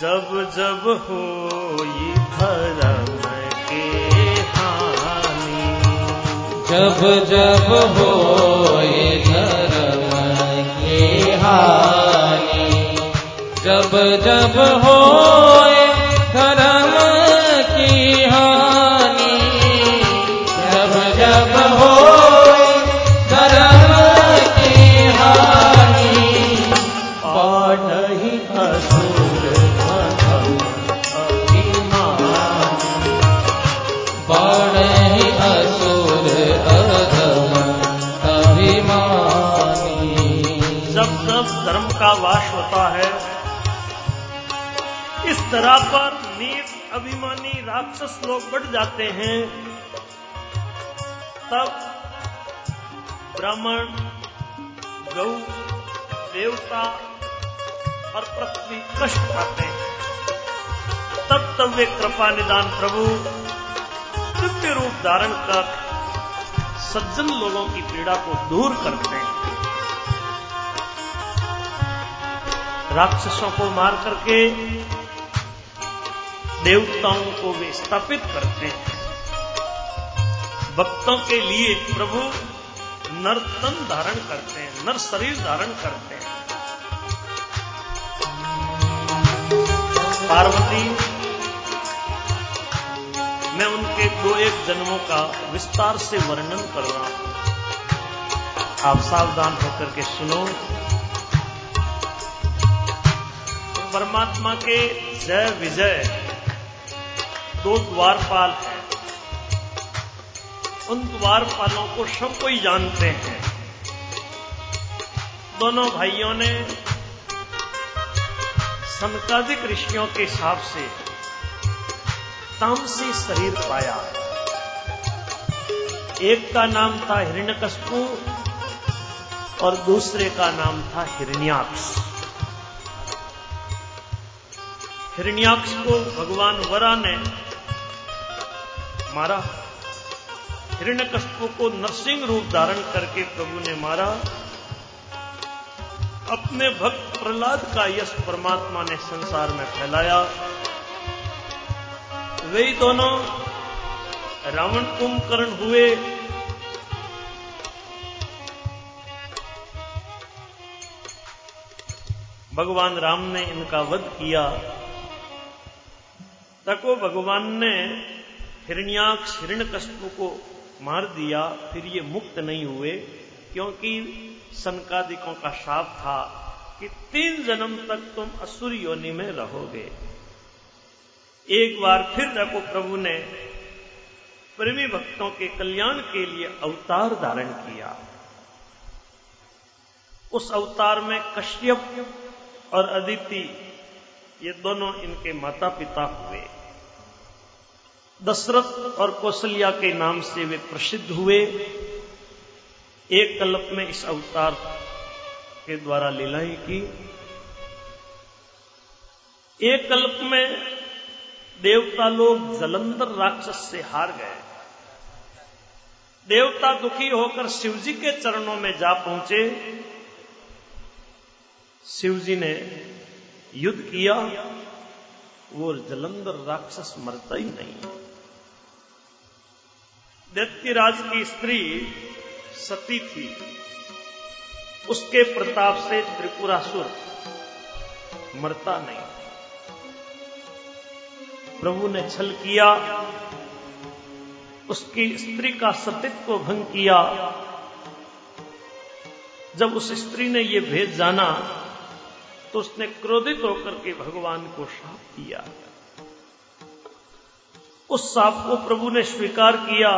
जब जब हो धर्म के हानि। जब जब हो धर्म की हानि। जब जब हो राक्षस लोग बढ़ जाते हैं। तब ब्राह्मण, गौ, देवता और पृथ्वी कष्ट खाते हैं। तब तब वे कृपा निदान प्रभु, दिव्य रूप धारण कर सज्जन लोगों की पीड़ा को दूर करते हैं। राक्षसों को मार करके देवताओं को वे स्थापित करते हैं। भक्तों के लिए प्रभु नर तन धारण करते हैं, नर शरीर धारण करते हैं। पार्वती, मैं उनके दो एक जन्मों का विस्तार से वर्णन कर रहा हूँ। आप सावधान होकर के सुनो। परमात्मा के जय विजय। दो द्वारपाल हैं। उन द्वारपालों को सब कोई जानते हैं। दोनों भाइयों ने सनकादिक ऋषियों के हिसाब से तामसी शरीर पाया। एक का नाम था हिरण्यकशपु और दूसरे का नाम था हिरण्याक्ष। हिरण्याक्ष को भगवान वरा ने मारा। हिरण्यकशपु को नरसिंह रूप धारण करके प्रभु ने मारा। अपने भक्त प्रहलाद का यश परमात्मा ने संसार में फैलाया। वे दोनों रावण कुंभकर्ण हुए। भगवान राम ने इनका वध किया। तको भगवान ने हिरण्याक्ष हिरण हिरण्यकशपु को मार दिया, फिर ये मुक्त नहीं हुए, क्योंकि सनकादिकों का शाप था कि तीन जन्म तक तुम असुर योनि में रहोगे। एक बार फिर रघु प्रभु ने प्रेमी भक्तों के कल्याण के लिए अवतार धारण किया। उस अवतार में कश्यप और अदिति, ये दोनों इनके माता पिता हुए। दशरथ और कौशल्या के नाम से वे प्रसिद्ध हुए। एक कल्प में इस अवतार के द्वारा लीलाएँ की। एक कल्प में देवता लोग जलंधर राक्षस से हार गए। देवता दुखी होकर शिवजी के चरणों में जा पहुँचे। शिवजी ने युद्ध किया। वो जलंधर राक्षस मरता ही नहीं। दैत्यराज की स्त्री सती थी। उसके प्रताप से त्रिपुरासुर मरता नहीं। प्रभु ने छल किया, उसकी स्त्री का सतित्व भंग किया। जब उस स्त्री ने यह भेद जाना तो उसने क्रोधित होकर के भगवान को श्राप दिया। उस साप को प्रभु ने स्वीकार किया।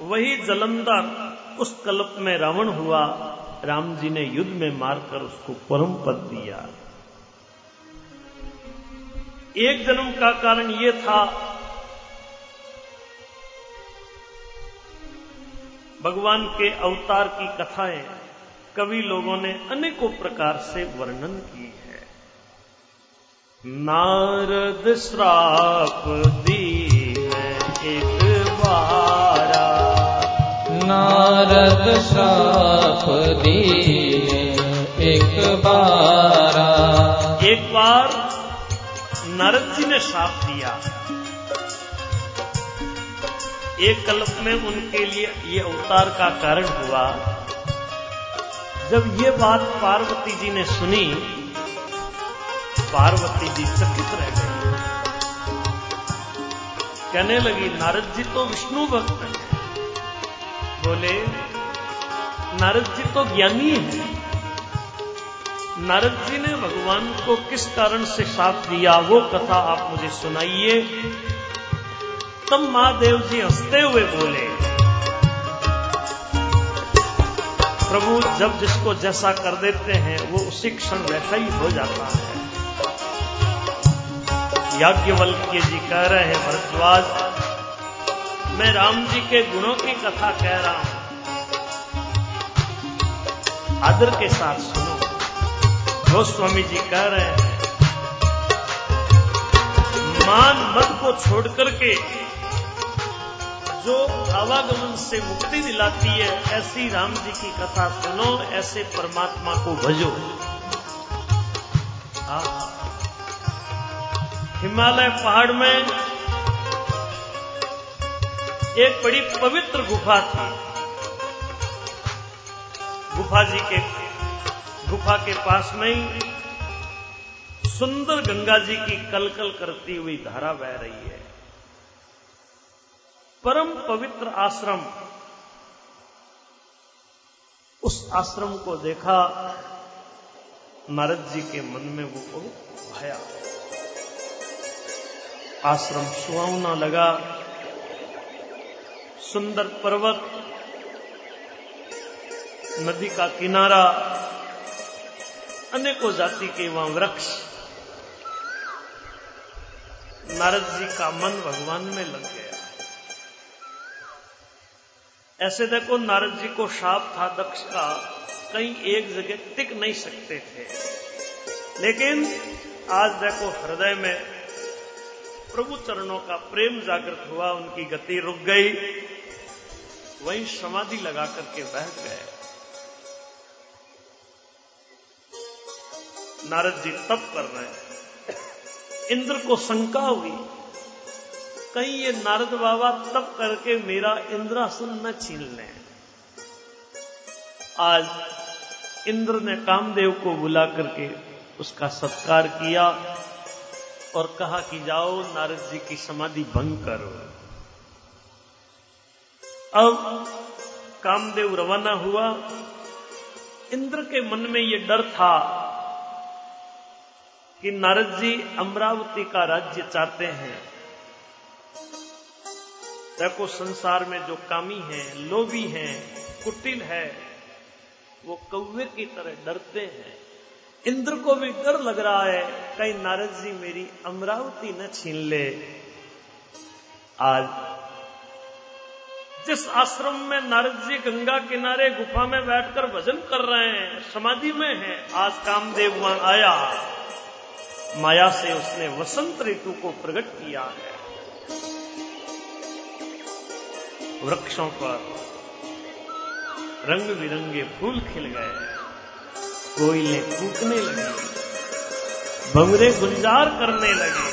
वही जलंधर उस कल्प में रावण हुआ। राम जी ने युद्ध में मारकर उसको परम पद दिया। एक जन्म का कारण यह था, भगवान के अवतार की कथाएँ कवि लोगों ने अनेकों प्रकार से वर्णन की है। नारद श्राप दी नारद श्राप एक बारा। एक बार नारद जी ने साफ़ दिया। एक कल्प में उनके लिए ये अवतार का कारण हुआ। जब ये बात पार्वती जी ने सुनी, पार्वती जी चकित रह गई। कहने लगी, नारद जी तो विष्णु भक्त हैं। बोले, नारद जी तो ज्ञानी है। नारद जी ने भगवान को किस कारण से साथ दिया, वो कथा आप मुझे सुनाइए। तब महादेव जी हँसते हुए बोले, प्रभु, जब जिसको जैसा कर देते हैं, वो उसी क्षण वैसा ही हो जाता है। याज्ञवल्क्य जी कह रहे हैं, भरद्वाज मैं राम जी के गुणों की कथा कह रहा हूँ। आदर के साथ सुनो। गोस्वामी जी कह रहे हैं, मान मत को छोड़ करके जो आवागमन से मुक्ति दिलाती है, ऐसी राम जी की कथा सुनो, ऐसे परमात्मा को भजो। हिमालय पहाड़ में एक बड़ी पवित्र गुफा थी। गुफा जी के, गुफा के पास में ही सुंदर गंगा जी की कलकल करती हुई धारा बह रही है। परम पवित्र आश्रम। उस आश्रम को देखा, नारद जी के मन में वो भया। आश्रम सुहावना लगा। सुंदर पर्वत, नदी का किनारा, अनेकों जाति के वहाँ वृक्ष। नारद जी का मन भगवान में लग गया। ऐसे देखो नारद जी को शाप था, दक्ष का कहीं एक जगह टिक नहीं सकते थे। लेकिन आज देखो हृदय में प्रभु चरणों का प्रेम जागृत हुआ, उनकी गति रुक गई। वहीं समाधि लगा करके बैठ गए। नारद जी तप कर रहे हैं। इंद्र को शंका हुई। कहीं ये नारद बाबा तप करके मेरा इंद्रासन न छीन लें। आज इंद्र ने कामदेव को बुला करके उसका सत्कार किया। और कहा कि जाओ नारद जी की समाधि भंग करो। अब कामदेव रवाना हुआ। इंद्र के मन में यह डर था कि नारद जी अमरावती का राज्य चाहते हैं। देखो संसार में जो कामी हैं, लोभी हैं, कुटिल है, वो कौवे की तरह डरते हैं। इंद्र को भी डर लग रहा है। कहीं नारद जी मेरी अमरावती न छीन ले। आज जिस आश्रम में नारद जी गंगा किनारे गुफा में बैठकर भजन कर रहे हैं, समाधि में हैं, आज कामदेव वहाँ आया। माया से उसने वसंत ऋतु को प्रकट किया है। वृक्षों पर रंग बिरंगे फूल खिल गए कोयले कूकने लगे। भंगरे गुंजार करने लगे।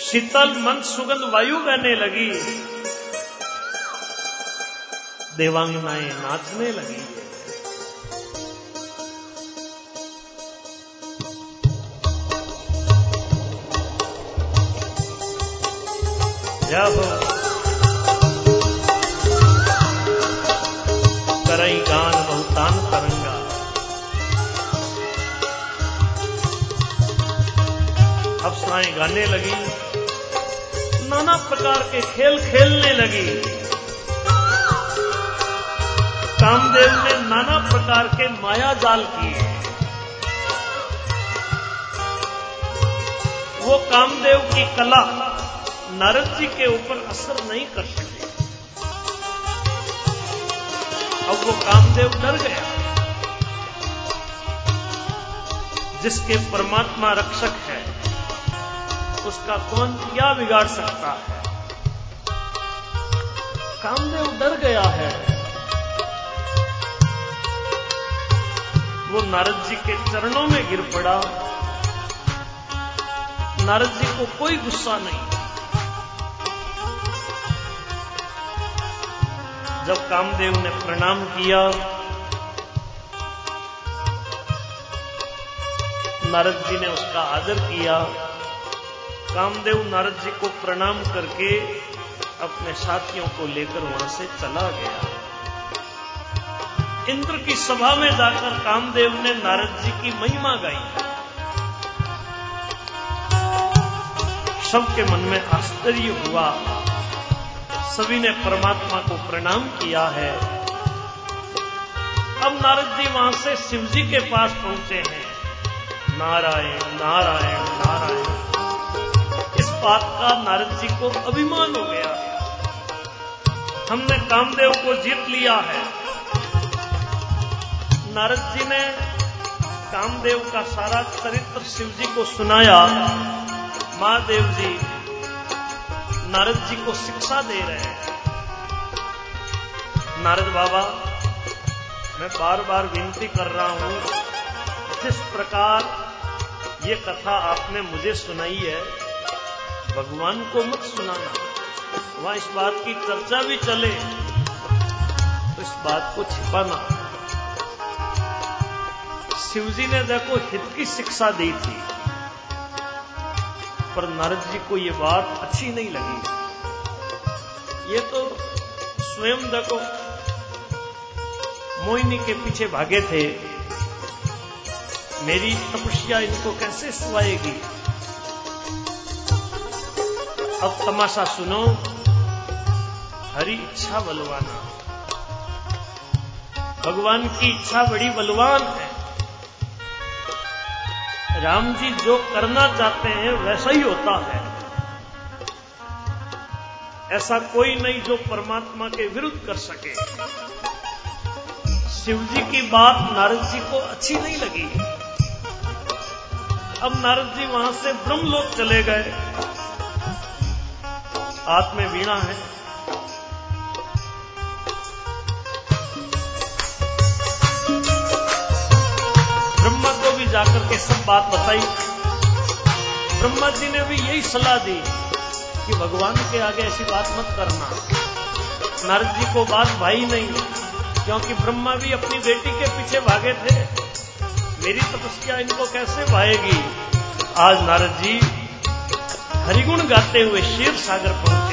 शीतल मन सुगंध वायु बहने लगी। देवांगनाएँ नाचने लगी। हो करई गान बहुतान तरंगा। अफसराएँ गाने लगी। नाना प्रकार के खेल खेलने लगी। कामदेव ने नाना प्रकार के माया जाल किए वो कामदेव की कला नारद जी के ऊपर असर नहीं कर सकी। अब वो कामदेव डर गया। जिसके परमात्मा रक्षक है। उसका कौन क्या बिगाड़ सकता है? कामदेव डर गया है। वो नारद जी के चरणों में गिर पड़ा। नारद जी को कोई गुस्सा नहीं। जब कामदेव ने प्रणाम किया, नारद जी ने उसका आदर किया। कामदेव नारद जी को प्रणाम करके अपने साथियों को लेकर वहाँ से चला गया। इंद्र की सभा में जाकर कामदेव ने नारद जी की महिमा गाई। सबके मन में आश्चर्य हुआ। सभी ने परमात्मा को प्रणाम किया है। अब नारद जी वहाँ से शिव जी के पास पहुँचे हैं। नारायण नारायण नारायण। बात का नारद जी को अभिमान हो गया। है हमने कामदेव को जीत लिया है। नारद जी ने कामदेव का सारा चरित्र शिव जी को सुनाया। महादेव जी, नारद जी को शिक्षा दे रहे हैं। नारद बाबा, मैं बार बार विनती कर रहा हूँ, जिस प्रकार ये कथा आपने मुझे सुनाई है भगवान को मत सुनाना। वहाँ इस बात की चर्चा भी चले तो इस बात को छिपाना। शिवजी ने देखो, हित की शिक्षा दी थी, पर नारद जी को यह बात अच्छी नहीं लगी। ये तो स्वयं देखो, मोहिनी के पीछे भागे थे। मेरी तपस्या इनको कैसे सुवाएगी अब तमाशा सुनो। हरी इच्छा बलवाना। भगवान की इच्छा बड़ी बलवान है। राम जी जो करना चाहते हैं, वैसा ही होता है। ऐसा कोई नहीं जो परमात्मा के विरुद्ध कर सके। शिव जी की बात नारद जी को अच्छी नहीं लगी। अब नारद जी वहाँ से ब्रह्मलोक चले गए। हाथ में वीणा है। ब्रह्मा को भी जाकर के सब बात बताई। ब्रह्मा जी ने भी यही सलाह दी कि भगवान के आगे ऐसी बात मत करना। नारद जी को बात भाई नहीं, क्योंकि ब्रह्मा भी अपनी बेटी के पीछे भागे थे। मेरी तपस्या इनको कैसे भाएगी? आज नारद जी हरिगुण गाते हुए शिव सागर पहुँचे।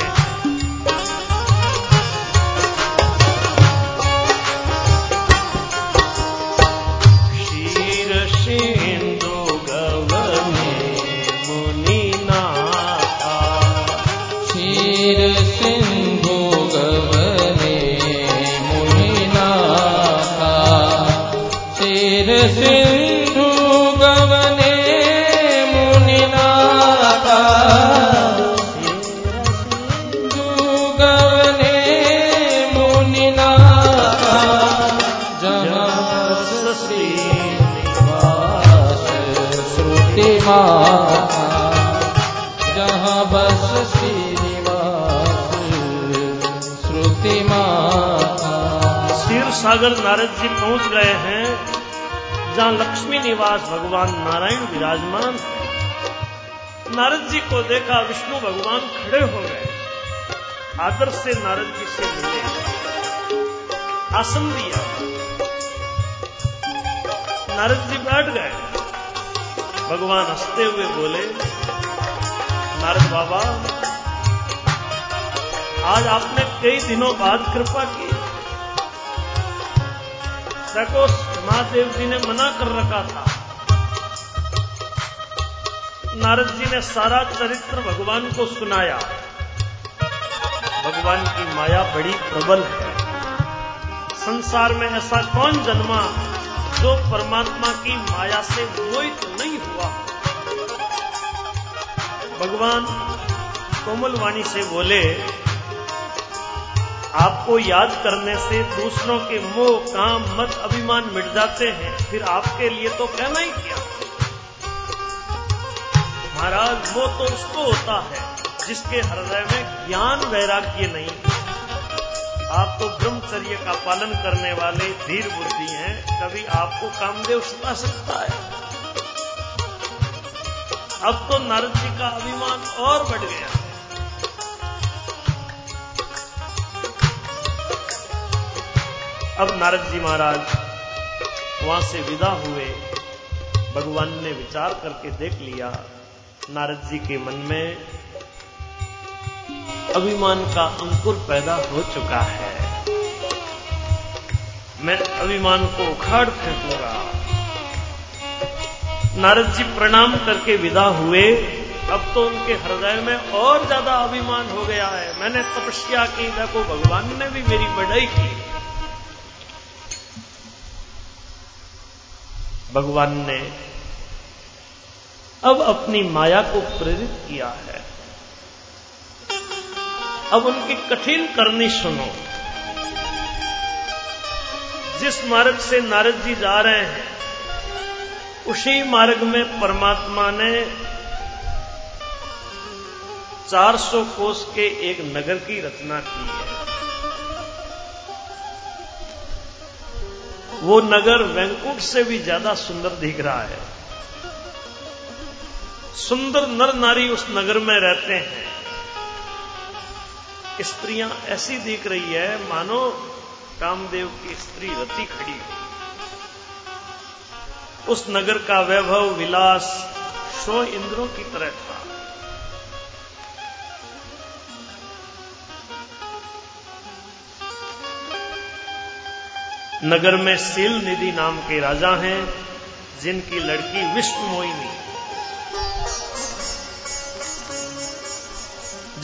सागर नारद जी पहुँच गए हैं, जहाँ लक्ष्मी निवास भगवान नारायण विराजमान है। नारद जी को देखा विष्णु भगवान खड़े हो गए। आदर से नारद जी से मिले। आसन दिया। नारद जी बैठ गए। भगवान हँसते हुए बोले, नारद बाबा, आज आपने कई दिनों बाद कृपा की। देखो महादेव जी ने मना कर रखा था। नारद जी ने सारा चरित्र भगवान को सुनाया। भगवान की माया बड़ी प्रबल है। संसार में ऐसा कौन जन्मा जो परमात्मा की माया से मोहित नहीं हुआ। भगवान कोमल वाणी से बोले, आपको याद करने से दूसरों के मोह, काम, मत, अभिमान मिट जाते हैं। फिर आपके लिए तो कहना ही क्या। महाराज वो तो उसको होता है जिसके हृदय में ज्ञान वैराग्य नहीं। आप तो ब्रह्मचर्य का पालन करने वाले धीर बुद्धि हैं, कभी आपको कामदेव सुना सकता है। अब तो नारद जी का अभिमान और बढ़ गया। अब नारद जी महाराज, वहाँ से विदा हुए, भगवान ने विचार करके देख लिया, नारद जी के मन में अभिमान का अंकुर पैदा हो चुका है। मैं अभिमान को उखाड़ फेंकूँगा। नारद जी प्रणाम करके विदा हुए। अब तो उनके हृदय में और ज़्यादा अभिमान हो गया है। मैंने तपस्या की देखो भगवान ने भी मेरी बढ़ाई की। भगवान ने अब अपनी माया को प्रेरित किया है। अब उनकी कठिन करनी सुनो। जिस मार्ग से नारद जी जा रहे हैं, उसी मार्ग में परमात्मा ने 400 कोष के एक नगर की रचना की है। वो नगर वैंकुट से भी ज़्यादा सुंदर दिख रहा है। सुंदर नर नारी उस नगर में रहते हैं। स्त्रियाँ ऐसी दिख रही है, मानो कामदेव की स्त्री रति खड़ी उस नगर का वैभव, विलास सो इंद्रों की तरह था। नगर में सील निधि नाम के राजा हैं, जिनकी लड़की विश्व मोहिनी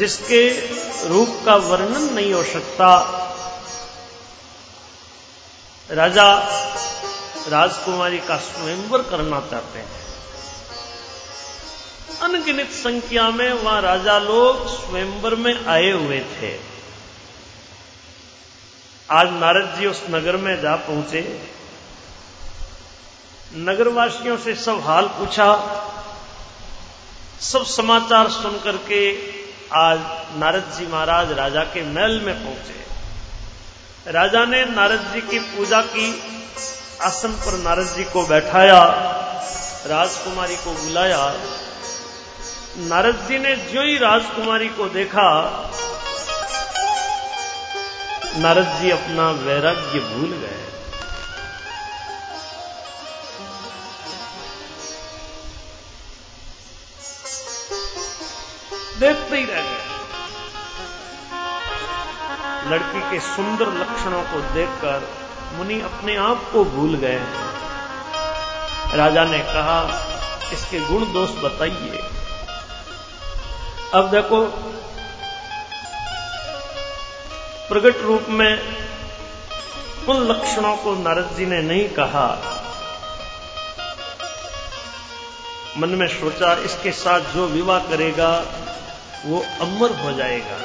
जिसके रूप का वर्णन नहीं हो सकता। राजा राजकुमारी का स्वयंवर करना चाहते हैं। अनगिनित संख्या में वहाँ राजा लोग स्वयंवर में आए हुए थे। आज नारद जी उस नगर में जा पहुँचे। नगरवासियों से सब हाल पूछा। सब समाचार सुनकर के आज नारद जी महाराज राजा के महल में पहुँचे। राजा ने नारद जी की पूजा की, आसन पर नारद जी को बैठाया, राजकुमारी को बुलाया। नारद जी ने जो ही राजकुमारी को देखा, नारद जी अपना वैराग्य भूल गए। देखते ही रह गए। लड़की के सुंदर लक्षणों को देखकर मुनि अपने आप को भूल गए राजा ने कहा, इसके गुण दोष बताइए। अब देखो प्रकट रूप में उन लक्षणों को नारद जी ने नहीं कहा। मन में सोचा, इसके साथ जो विवाह करेगा वो अमर हो जाएगा।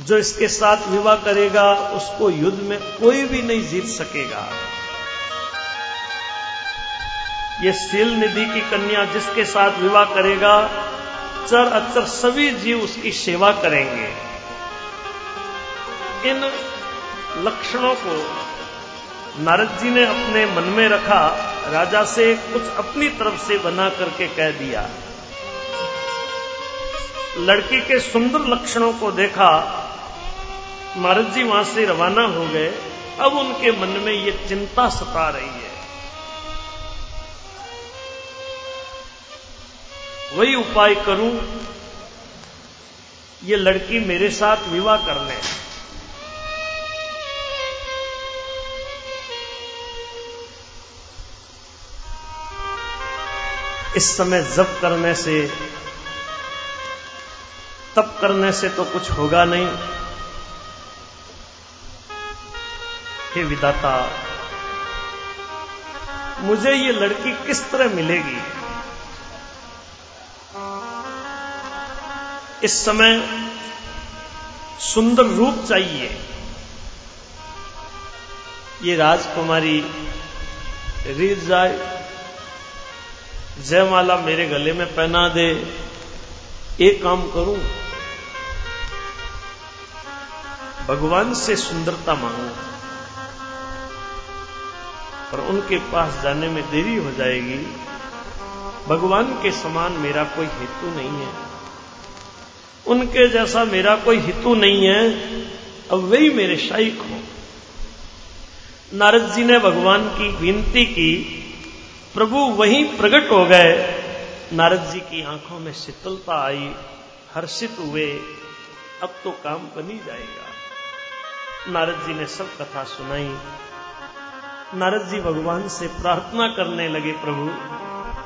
जो इसके साथ विवाह करेगा, उसको युद्ध में कोई भी नहीं जीत सकेगा। ये सील निधि की कन्या जिसके साथ विवाह करेगा, चर अचर सभी जीव उसकी सेवा करेंगे। इन लक्षणों को नारद जी ने अपने मन में रखा, राजा से कुछ अपनी तरफ़ से बना करके कह दिया। लड़की के सुंदर लक्षणों को देखा नारद जी वहाँ से रवाना हो गए। अब उनके मन में ये चिंता सता रही है। वही उपाय करूँ, ये लड़की मेरे साथ विवाह कर ले इस समय जब करने से तप करने से तो कुछ होगा नहीं। हे विदाता मुझे ये लड़की किस तरह मिलेगी? इस समय सुंदर रूप चाहिए। ये राजकुमारी रीत जाए जयमाला मेरे गले में पहना दे। एक काम करूँ भगवान से सुंदरता मांगो। पर उनके पास जाने में देरी हो जाएगी। भगवान के समान मेरा कोई हेतु नहीं है। उनके जैसा मेरा कोई हेतु नहीं है, अब वही मेरे शाइक हो। नारद जी ने भगवान की विनती की, प्रभु वहीं प्रकट हो गए। नारद जी की आँखों में शीतलता आई, हर्षित हुए। अब तो काम बनी जाएगा। नारद जी ने सब कथा सुनाई। नारद जी भगवान से प्रार्थना करने लगे, प्रभु,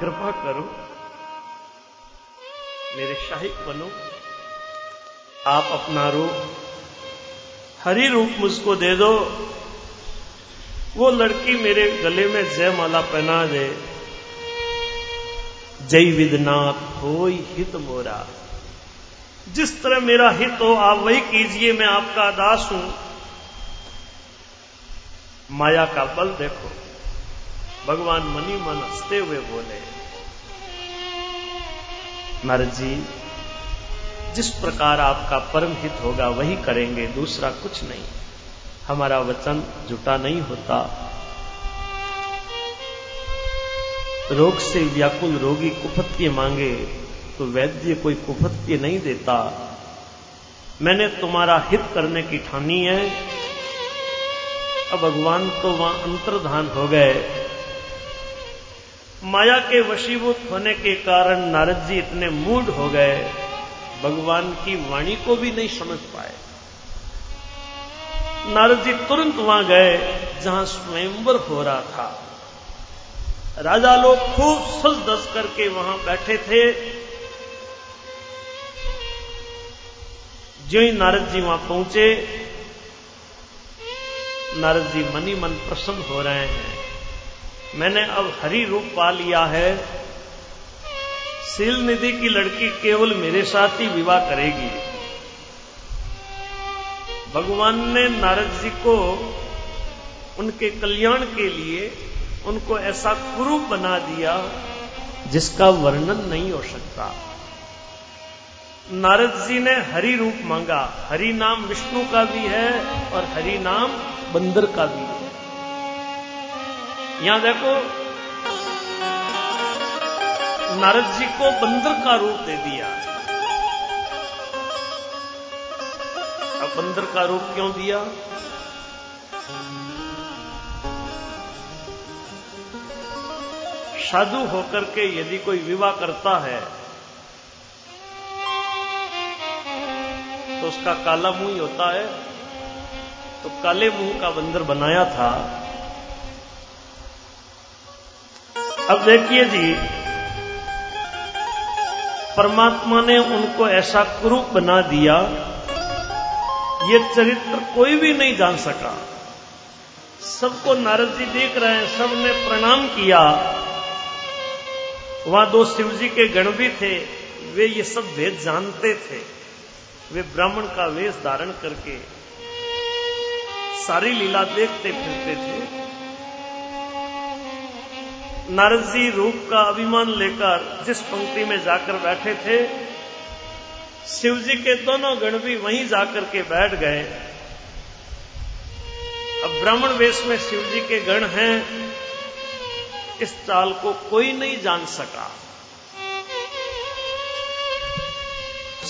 कृपा करो, मेरे शाहिक बनो। आप अपना रूप, हरी रूप मुझको दे दो। वो लड़की मेरे गले में जय माला पहना दे। जय विदनाथ हो हित मोरा। जिस तरह मेरा हित हो, आप वही कीजिए, मैं आपका दास हूँ। माया का बल देखो। भगवान मनी मन हँसते हुए बोले, नारद जी, जिस प्रकार आपका परम हित होगा, वही करेंगे, दूसरा कुछ नहीं। हमारा वचन जुटा नहीं होता। रोग से व्याकुल रोगी कुपत्य मांगे तो वैद्य कोई कुपत्य नहीं देता। मैंने तुम्हारा हित करने की ठानी है अब भगवान तो वहाँ अंतर्धान हो गए। माया के वशीभूत होने के कारण नारद जी इतने मूड हो गए। भगवान की वाणी को भी नहीं समझ पाए। नारद जी तुरंत वहाँ गए, जहाँ स्वयंवर हो रहा था। राजा लोग खूब सज दस करके वहाँ बैठे थे। जो ही नारद जी वहाँ पहुँचे नारद जी मनी मन प्रसन्न हो रहे हैं। मैंने अब हरि रूप पा लिया है। सील निधि की लड़की केवल मेरे साथ ही विवाह करेगी। भगवान ने नारद जी को उनके कल्याण के लिए उनको ऐसा कुरूप बना दिया जिसका वर्णन नहीं हो सकता। नारद जी ने हरि रूप मांगा। हरि नाम विष्णु का भी है और हरि नाम बंदर का भी। है यहाँ देखो, नारद जी को बंदर का रूप दे दिया। अब बंदर का रूप क्यों दिया? साधु होकर के यदि कोई विवाह करता है तो उसका काला मुँह होता है। काले मुँह का बंदर बनाया था। अब देखिए जी, परमात्मा ने उनको ऐसा कुरूप बना दिया, ये चरित्र कोई भी नहीं जान सका। सबको नारद जी देख रहे हैं, सबने प्रणाम किया। वहाँ दो शिव जी के गण भी थे, वे ये सब भेद जानते थे। वे ब्राह्मण का वेश धारण करके सारी लीला देखते फिरते थे। नारद जी रूप का अभिमान लेकर जिस पंक्ति में जाकर बैठे थे शिव जी के दोनों गण भी वहीं जाकर के बैठ गए। अब ब्राह्मण वेश में शिव जी के गण हैं, इस चाल को कोई नहीं जान सका।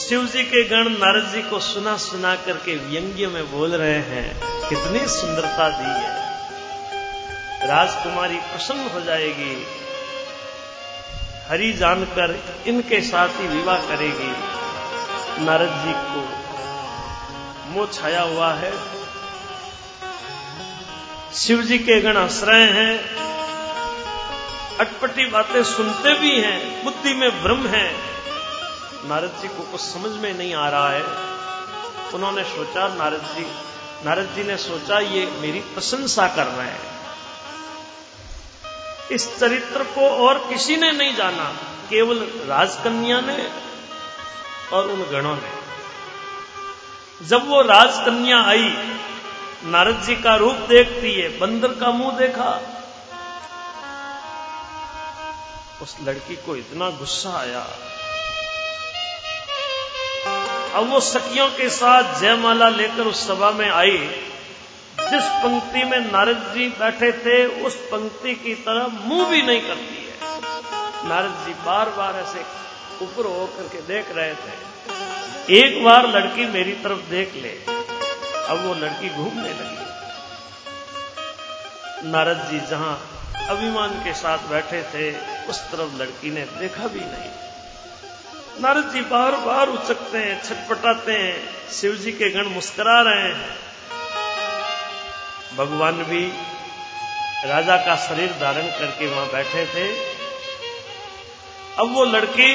शिव जी के गण नारद जी को सुना सुना करके व्यंग्य में बोल रहे हैं, कितनी सुंदरता दी है। राजकुमारी प्रसन्न हो जाएगी। हरि जानकर इनके साथ ही विवाह करेगी। नारद जी को मोह छाया हुआ है। शिव जी के गण हंस रहे हैं। अटपटी बातें सुनते भी हैं, बुद्धि में भ्रम है। नारद जी को कुछ समझ में नहीं आ रहा है। उन्होंने सोचा, नारद जी नारद जी ने सोचा, ये मेरी प्रशंसा कर रहे हैं। इस चरित्र को और किसी ने नहीं जाना। केवल राजकन्या ने और उन गणों ने। जब वो राजकन्या आई, नारद जी का रूप देखती है, बंदर का मुँह देखा। उस लड़की को इतना गुस्सा आया। अब वो सखियों के साथ जयमाला लेकर उस सभा में आई। जिस पंक्ति में नारद जी बैठे थे, उस पंक्ति की तरह मुँह भी नहीं करती है। नारद जी बार बार ऐसे ऊपर होकर के देख रहे थे। एक बार लड़की मेरी तरफ़ देख ले। अब वो लड़की घूमने लगी। नारद जी जहाँ अभिमान के साथ बैठे थे, उस तरफ़ लड़की ने देखा भी नहीं। नारद जी बार बार उचकते हैं, छटपटाते हैं शिव जी के गण मुस्करा रहे हैं। भगवान भी राजा का शरीर धारण करके वहाँ बैठे थे। अब वो लड़की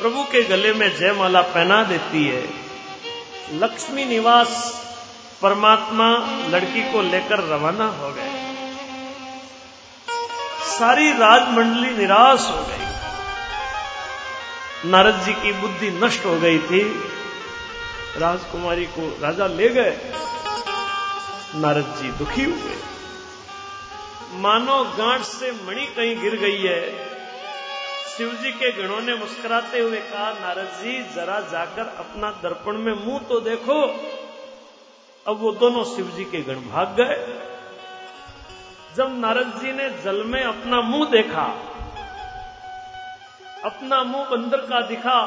प्रभु के गले में जयमाला पहना देती है। लक्ष्मी निवास परमात्मा लड़की को लेकर रवाना हो गए। सारी राजमंडली निराश हो गई। नारद जी की बुद्धि नष्ट हो गई थी। राजकुमारी को राजा ले गए। नारद जी दुखी हुए मानो गांठ से मणि कहीं गिर गई है। शिव जी के गणों ने मुस्कुराते हुए कहा नारद जी जरा जाकर अपना दर्पण में मुँह तो देखो। अब वो दोनों शिव जी के गण भाग गए। जब नारद जी ने जल में अपना मुँह देखा अपना मुँह बंदर का दिखा,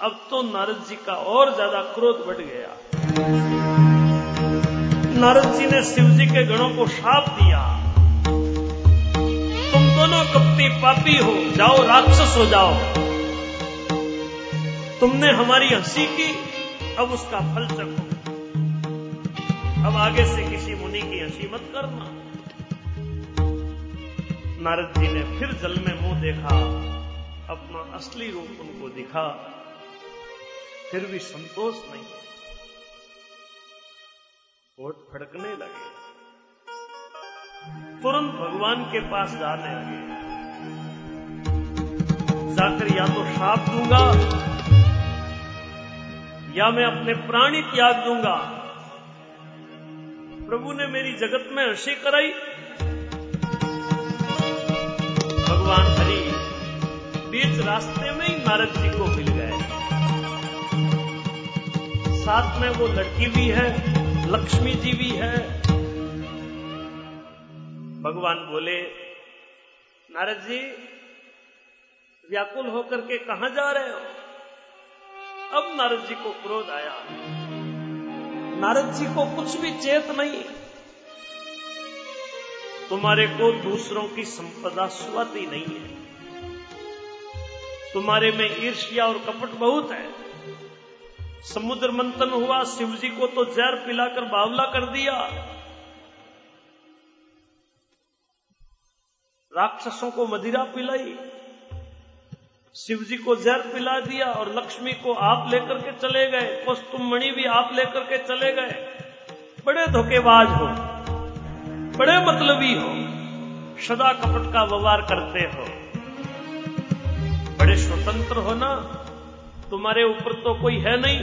अब तो नारद जी का और ज़्यादा क्रोध बढ़ गया। नारद जी ने शिव जी के गणों को शाप दिया। तुम दोनों कपटी पापी हो, जाओ राक्षस हो जाओ। तुमने हमारी हँसी की, अब उसका फल चखो। अब आगे से किसी मुनि की हँसी मत करना। नारद जी ने फिर जल में मुँह देखा। अपना असली रूप उनको दिखा, फिर भी संतोष नहीं। होठ फड़कने लगे। तुरंत भगवान के पास जाने लगे। जाकर या तो श्राप दूँगा, या मैं अपने प्राणी त्याग दूँगा। प्रभु ने मेरी जगत में हँसी कराई। बीच रास्ते में ही नारद जी को मिल गए। साथ में वो लड़की भी है, लक्ष्मी जी भी है। भगवान बोले, नारद जी, व्याकुल होकर के कहा जा रहे हो? अब नारद जी को क्रोध आया। नारद जी को कुछ भी चेत नहीं। तुम्हारे को दूसरों की संपदा स्वाती नहीं है। तुम्हारे में ईर्ष्या और कपट बहुत है। समुद्र मंथन हुआ, शिवजी को तो जहर पिलाकर बावला कर दिया। राक्षसों को मदिरा पिलाई, शिवजी को जहर पिला दिया और लक्ष्मी को आप लेकर के चले गए। कौस्तुम मणि भी आप लेकर के चले गए। बड़े धोखेबाज हो, बड़े मतलबी हो, सदा कपट का व्यवहार करते हो। बड़े स्वतंत्र हो ना तुम्हारे ऊपर तो कोई है नहीं।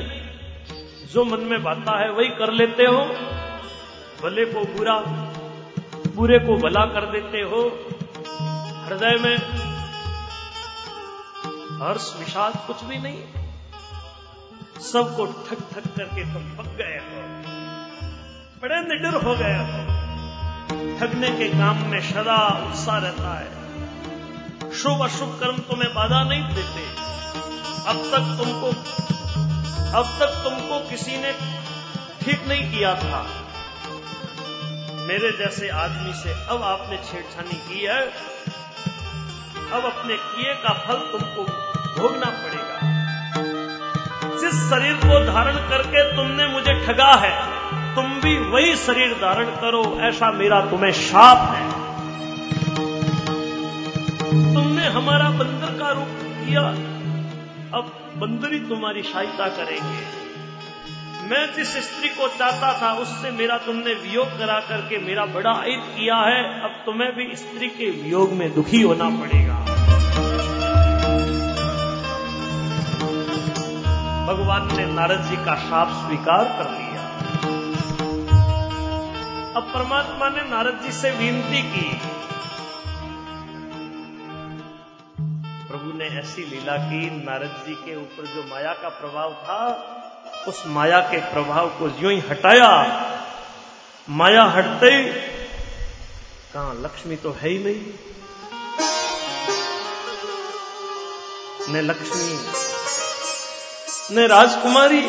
जो मन में बाता है, वही कर लेते हो। भले को बुरा, बुरे को भला कर देते हो। हृदय में हर्ष, विषाद कुछ भी नहीं। सबको ठक ठग करके तुम पक गए हो। बड़े निडर हो गए हो। ठगने के काम में सदा उत्साह रहता है। शुभ अशुभ कर्म तुम्हें बाधा नहीं देते। अब तक तुमको, अब तक तुमको किसी ने ठीक नहीं किया था। मेरे जैसे आदमी से अब आपने छेड़छानी की है। अब अपने किए का फल तुमको भोगना पड़ेगा। जिस शरीर को धारण करके तुमने मुझे ठगा है, तुम भी वही शरीर धारण करो, ऐसा मेरा तुम्हें शाप है। हमारा बंदर का रूप किया, अब बंदर ही तुम्हारी सहायता करेंगे। मैं जिस स्त्री को चाहता था, उससे मेरा तुमने वियोग करा करके मेरा बड़ा अहित किया है, अब तुम्हें भी स्त्री के वियोग में दुखी होना पड़ेगा। भगवान ने नारद जी का शाप स्वीकार कर लिया। अब परमात्मा ने नारद जी से विनती की ने ऐसी लीला की, नारद जी के ऊपर जो माया का प्रभाव था, उस माया के प्रभाव को यूँ ही हटाया, माया हटते ही कहा लक्ष्मी तो है ही नहीं। न लक्ष्मी, न राजकुमारी,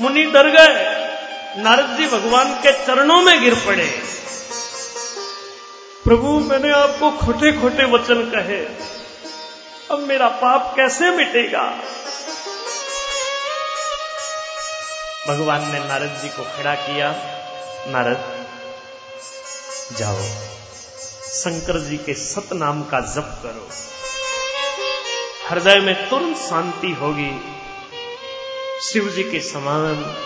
मुनि डर गए, नारद जी भगवान के चरणों में गिर पड़े। प्रभु, मैंने आपको खोटे खोटे वचन कहे। अब मेरा पाप कैसे मिटेगा? भगवान ने नारद जी को खड़ा किया। नारद, जाओ, शंकर जी के सत नाम का जप करो। हृदय में तुरंत शांति होगी। शिव जी के समान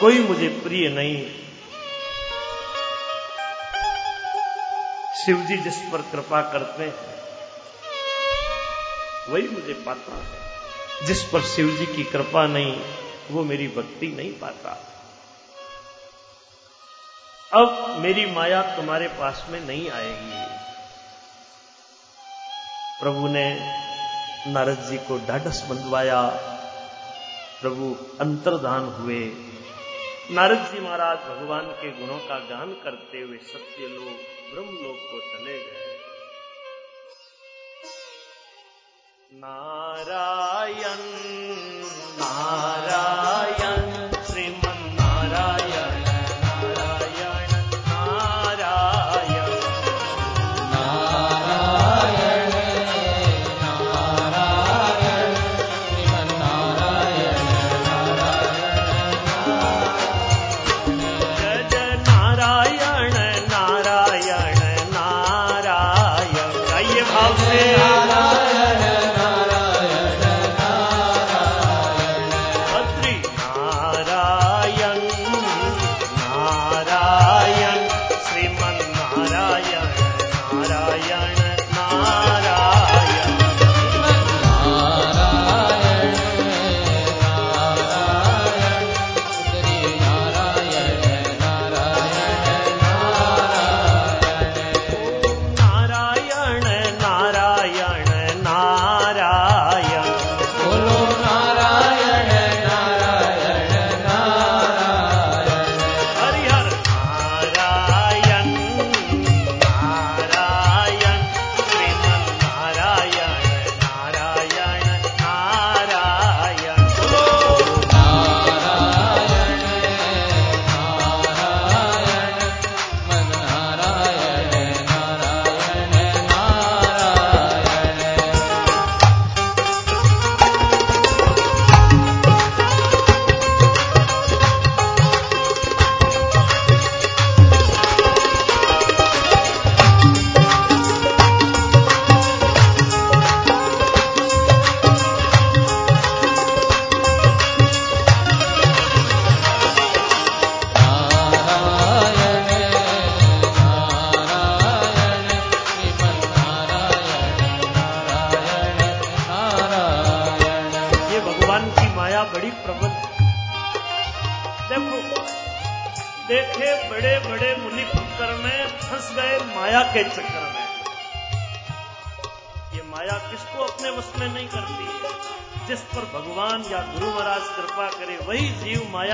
कोई मुझे प्रिय नहीं। शिव जी जिस पर कृपा करते हैं वही मुझे पाता है। जिस पर शिव जी की कृपा नहीं, वो मेरी भक्ति नहीं पाता। अब मेरी माया तुम्हारे पास में नहीं आएगी। प्रभु ने नारद जी को ढाढ़स बंधवाया। प्रभु अंतर्धान हुए। नारद जी महाराज भगवान के गुणों का गान करते हुए सत्य लोग ब्रह्म लोक को चले गए। नारायण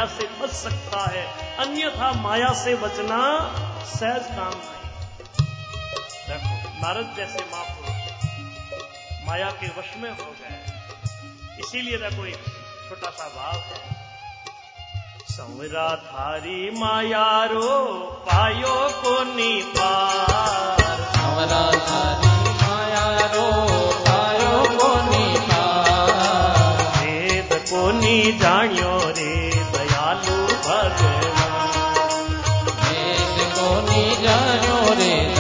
से बच सकता है। अन्यथा माया से बचना सहज काम नहीं। देखो, नारद जैसे महापुरुष माया के वश में हो गए। इसीलिए देखो, एक छोटा सा भाव है। संवरा थारी माया रो पायो को नी पार संवरा थारी माया કોની ભેદ કોની જાણ્યો રે દયાલુ ભગવાન ભેદ કોની જાણ્યો રે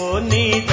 को नीच